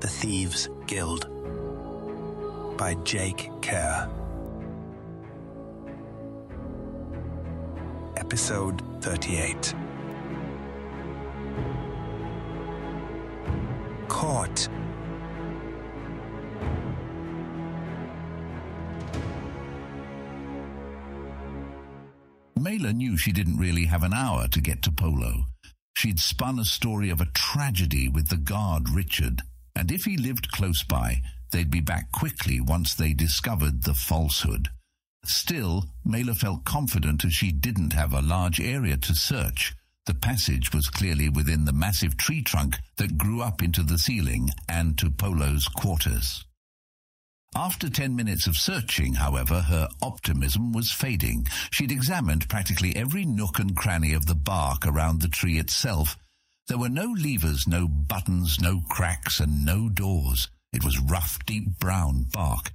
The Thieves Guild by Jake Kerr. Episode 38 Caught. Mela knew she didn't really have an hour to get to Polo. She'd spun a story of a tragedy with the guard Richard, and if he lived close by, they'd be back quickly once they discovered the falsehood. Still, Mela felt confident as she didn't have a large area to search. The passage was clearly within the massive tree trunk that grew up into the ceiling and to Polo's quarters. After ten minutes of searching, however, her optimism was fading. She'd examined practically every nook and cranny of the bark around the tree itself. There were no levers, no buttons, no cracks, and no doors. It was rough, deep brown bark.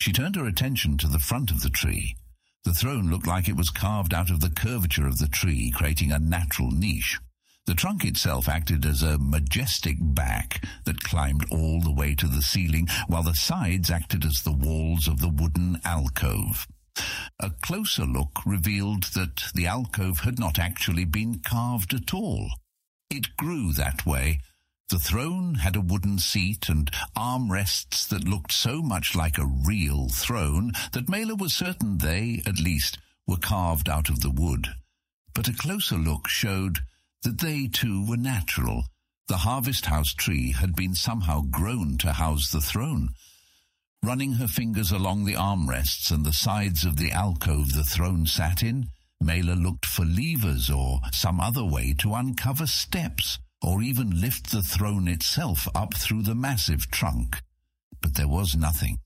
She turned her attention to the front of the tree. The throne looked like it was carved out of the curvature of the tree, creating a natural niche. The trunk itself acted as a majestic back that climbed all the way to the ceiling, while the sides acted as the walls of the wooden alcove. A closer look revealed that the alcove had not actually been carved at all. It grew that way. The throne had a wooden seat and armrests that looked so much like a real throne that Mela was certain they, at least, were carved out of the wood. But a closer look showed that they too were natural. The harvest house tree had been somehow grown to house the throne. Running her fingers along the armrests and the sides of the alcove the throne sat in, Mela looked for levers or some other way to uncover steps, or even lift the throne itself up through the massive trunk. But there was nothing.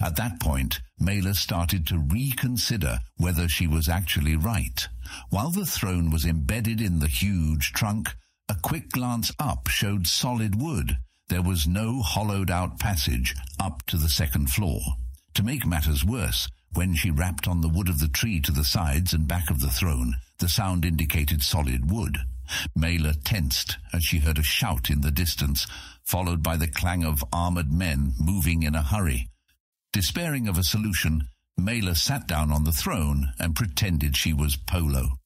At that point, Mela started to reconsider whether she was actually right. While the throne was embedded in the huge trunk, a quick glance up showed solid wood. There was no hollowed-out passage up to the second floor. To make matters worse, when she rapped on the wood of the tree to the sides and back of the throne, the sound indicated solid wood. Mela tensed as she heard a shout in the distance, followed by the clang of armored men moving in a hurry. Despairing of a solution, Mela sat down on the throne and pretended she was Polo.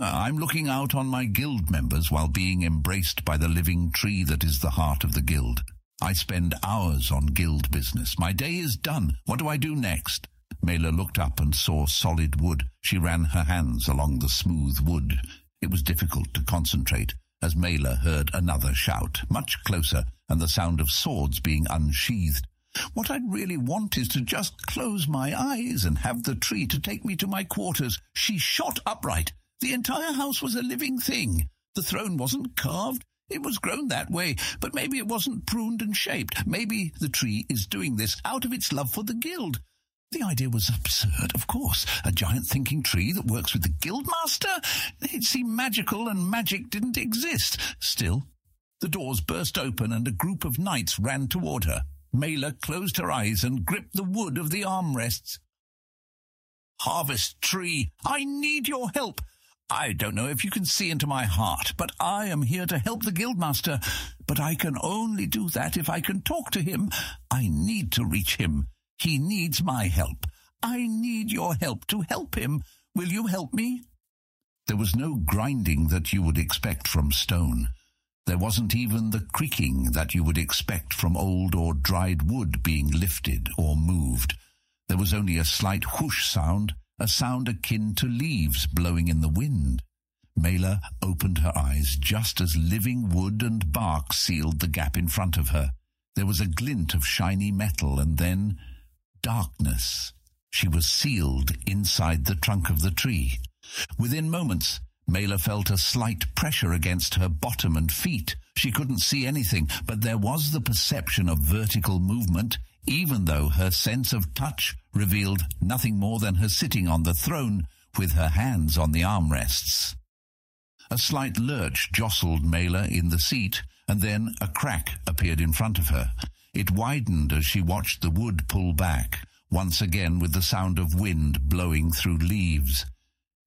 I'm looking out on my guild members while being embraced by the living tree that is the heart of the guild. I spend hours on guild business. My day is done. What do I do next? Mela looked up and saw solid wood. She ran her hands along the smooth wood. It was difficult to concentrate as Mela heard another shout, much closer, and the sound of swords being unsheathed. What I'd really want is to just close my eyes and have the tree to take me to my quarters. She shot upright. The entire house was a living thing. The throne wasn't carved. It was grown that way, but maybe it wasn't pruned and shaped. Maybe the tree is doing this out of its love for the guild. The idea was absurd, of course. A giant thinking tree that works with the guildmaster? It seemed magical, and magic didn't exist. Still, the doors burst open, and a group of knights ran toward her. Mela closed her eyes and gripped the wood of the armrests. Harvest tree, I need your help. I don't know if you can see into my heart, but I am here to help the guildmaster. But I can only do that if I can talk to him. I need to reach him. He needs my help. I need your help to help him. Will you help me? There was no grinding that you would expect from stone. There wasn't even the creaking that you would expect from old or dried wood being lifted or moved. There was only a slight whoosh sound, a sound akin to leaves blowing in the wind. Mela opened her eyes just as living wood and bark sealed the gap in front of her. There was a glint of shiny metal, and then darkness. She was sealed inside the trunk of the tree. Within moments, Mela felt a slight pressure against her bottom and feet. She couldn't see anything, but there was the perception of vertical movement, even though her sense of touch revealed nothing more than her sitting on the throne with her hands on the armrests. A slight lurch jostled Mela in the seat, and then a crack appeared in front of her. It widened as she watched the wood pull back, once again with the sound of wind blowing through leaves.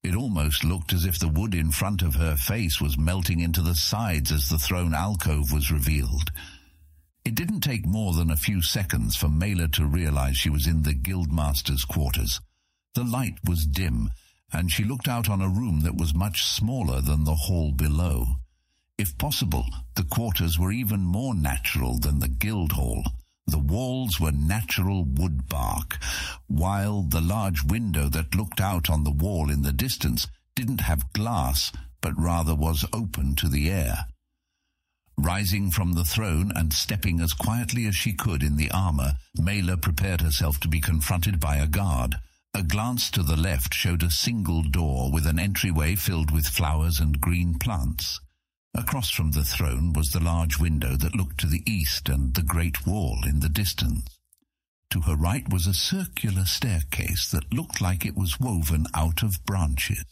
It almost looked as if the wood in front of her face was melting into the sides as the throne alcove was revealed. It didn't take more than a few seconds for Mela to realize she was in the guildmaster's quarters. The light was dim, and she looked out on a room that was much smaller than the hall below. If possible, the quarters were even more natural than the guild hall. The walls were natural wood bark, while the large window that looked out on the wall in the distance didn't have glass, but rather was open to the air. Rising from the throne and stepping as quietly as she could in the armour, Mela prepared herself to be confronted by a guard. A glance to the left showed a single door with an entryway filled with flowers and green plants. Across from the throne was the large window that looked to the east and the great wall in the distance. To her right was a circular staircase that looked like it was woven out of branches.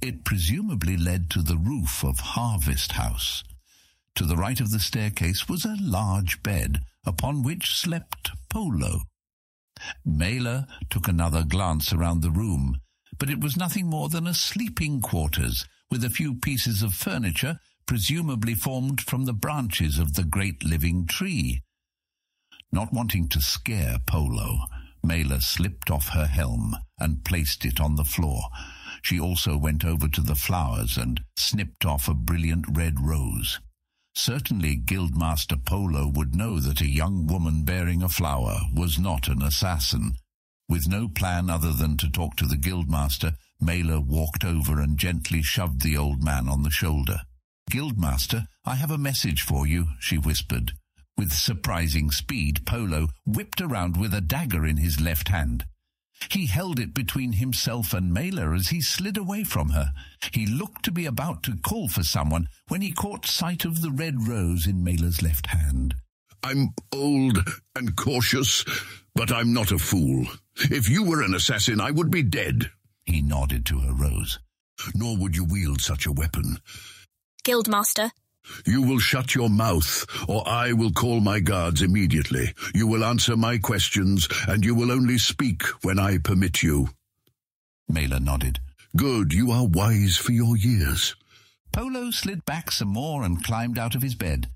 It presumably led to the roof of Harvest House. To the right of the staircase was a large bed, upon which slept Polo. Mela took another glance around the room, but it was nothing more than a sleeping quarters, with a few pieces of furniture, presumably formed from the branches of the great living tree. Not wanting to scare Polo, Mela slipped off her helm and placed it on the floor. She also went over to the flowers and snipped off a brilliant red rose. Certainly Guildmaster Polo would know that a young woman bearing a flower was not an assassin. With no plan other than to talk to the Guildmaster, Mela walked over and gently shoved the old man on the shoulder. Guildmaster, I have a message for you, she whispered. With surprising speed, Polo whipped around with a dagger in his left hand. He held it between himself and Mela as he slid away from her. He looked to be about to call for someone when he caught sight of the red rose in Mela's left hand. I'm old and cautious, but I'm not a fool. If you were an assassin, I would be dead. He nodded to her rose. Nor would you wield such a weapon. Guildmaster, You will shut your mouth, or I will call my guards immediately. You will answer my questions, and you will only speak when I permit you. Mela nodded. Good, you are wise for your years. Polo slid back some more and climbed out of his bed.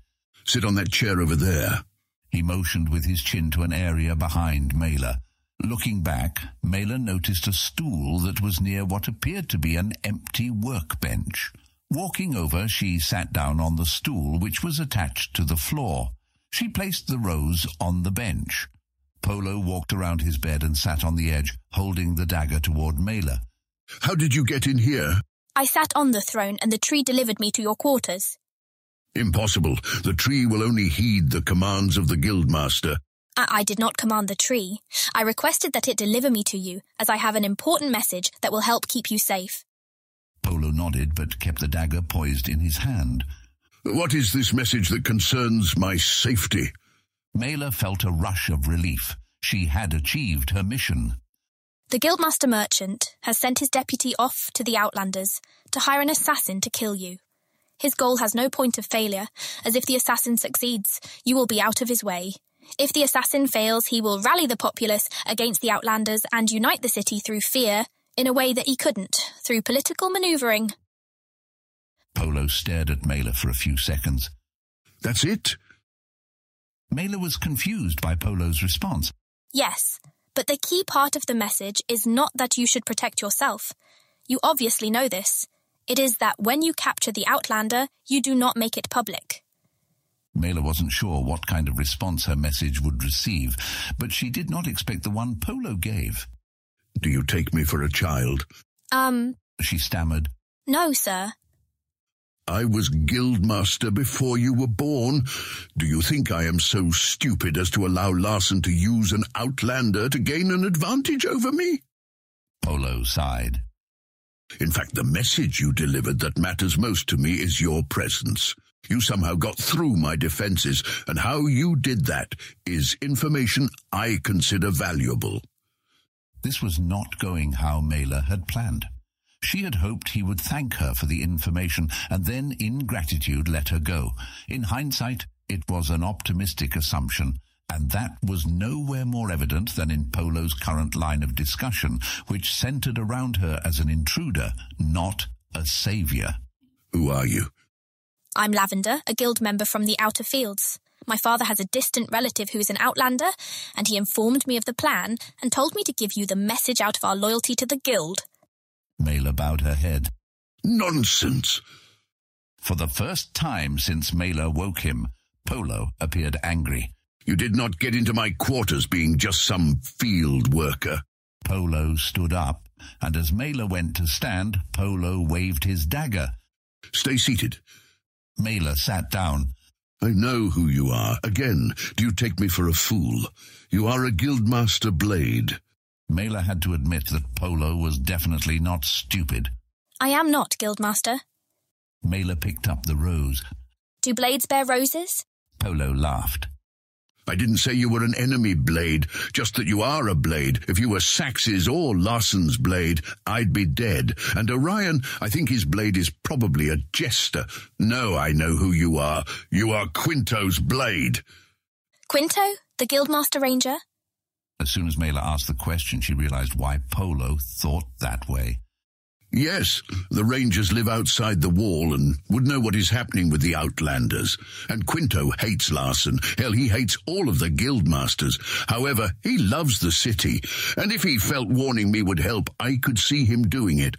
Sit on that chair over there. He motioned with his chin to an area behind Mela. Looking back, Mela noticed a stool that was near what appeared to be an empty workbench. Walking over, she sat down on the stool which was attached to the floor. She placed the rose on the bench. Polo walked around his bed and sat on the edge, holding the dagger toward Mela. How did you get in here? I sat on the throne and the tree delivered me to your quarters. Impossible. The tree will only heed the commands of the guildmaster. I, I did not command the tree. I requested that it deliver me to you, as I have an important message that will help keep you safe. Polo nodded, but kept the dagger poised in his hand. What is this message that concerns my safety? Mela felt a rush of relief. She had achieved her mission. The Guildmaster Merchant has sent his deputy off to the Outlanders to hire an assassin to kill you. His goal has no point of failure, as if the assassin succeeds, you will be out of his way. If the assassin fails, he will rally the populace against the Outlanders and unite the city through fear in a way that he couldn't through political manoeuvring. Polo stared at Mela for a few seconds. That's it? Mela was confused by Polo's response. Yes, but the key part of the message is not that you should protect yourself. You obviously know this. It is that when you capture the Outlander, you do not make it public. Mela wasn't sure what kind of response her message would receive, but she did not expect the one Polo gave. Do you take me for a child? Um, She stammered. no, sir. I was guildmaster before you were born. Do you think I am so stupid as to allow Larson to use an outlander to gain an advantage over me? Polo sighed. In fact, the message you delivered that matters most to me is your presence. You somehow got through my defenses, and how you did that is information I consider valuable. This was not going how Mela had planned. She had hoped he would thank her for the information and then, in gratitude, let her go. In hindsight, it was an optimistic assumption, and that was nowhere more evident than in Polo's current line of discussion, which centered around her as an intruder, not a savior. Who are you? I'm Lavender, a guild member from the Outer Fields. My father has a distant relative who is an outlander, and he informed me of the plan and told me to give you the message out of our loyalty to the guild. Mela bowed her head. Nonsense! For the first time since Mela woke him, Polo appeared angry. You did not get into my quarters being just some field worker. Polo stood up, and as Mela went to stand, Polo waved his dagger. Stay seated. Mela sat down. I know who you are. Again, do you take me for a fool? You are a guildmaster blade. Mela had to admit that Polo was definitely not stupid. I am not, Guildmaster. Mela picked up the rose. Do blades bear roses? Polo laughed. I didn't say you were an enemy blade, just that you are a blade. If you were Sax's or Larson's blade, I'd be dead. And Orion, I think his blade is probably a jester. No, I know who you are. You are Quinto's blade. Quinto, the Guildmaster Ranger? As soon as Mela asked the question, she realized why Polo thought that way. Yes, the Rangers live outside the wall and would know what is happening with the Outlanders. And Quinto hates Larson. Hell, he hates all of the Guildmasters. However, he loves the city, and if he felt warning me would help, I could see him doing it.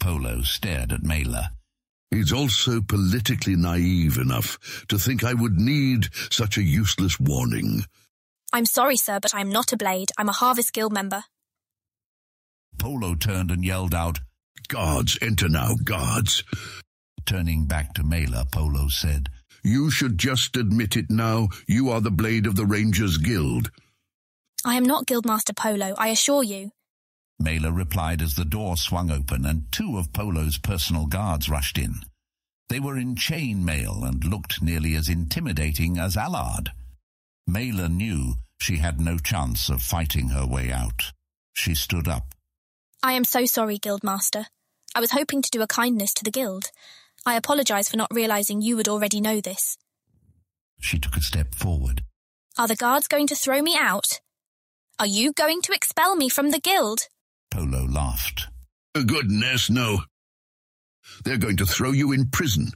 Polo stared at Mela. He's also politically naive enough to think I would need such a useless warning. I'm sorry, sir, but I'm not a blade. I'm a Harvest Guild member. Polo turned and yelled out, Guards, enter now, guards. Turning back to Mela, Polo said, You should just admit it now. You are the blade of the Rangers Guild. I am not Guildmaster Polo, I assure you. Mela replied as the door swung open and two of Polo's personal guards rushed in. They were in chain mail and looked nearly as intimidating as Allard. Mela knew she had no chance of fighting her way out. She stood up. I am so sorry, Guildmaster. I was hoping to do a kindness to the Guild. I apologize for not realizing you would already know this. She took a step forward. Are the guards going to throw me out? Are you going to expel me from the Guild? Polo laughed. Goodness, no. They're going to throw you in prison.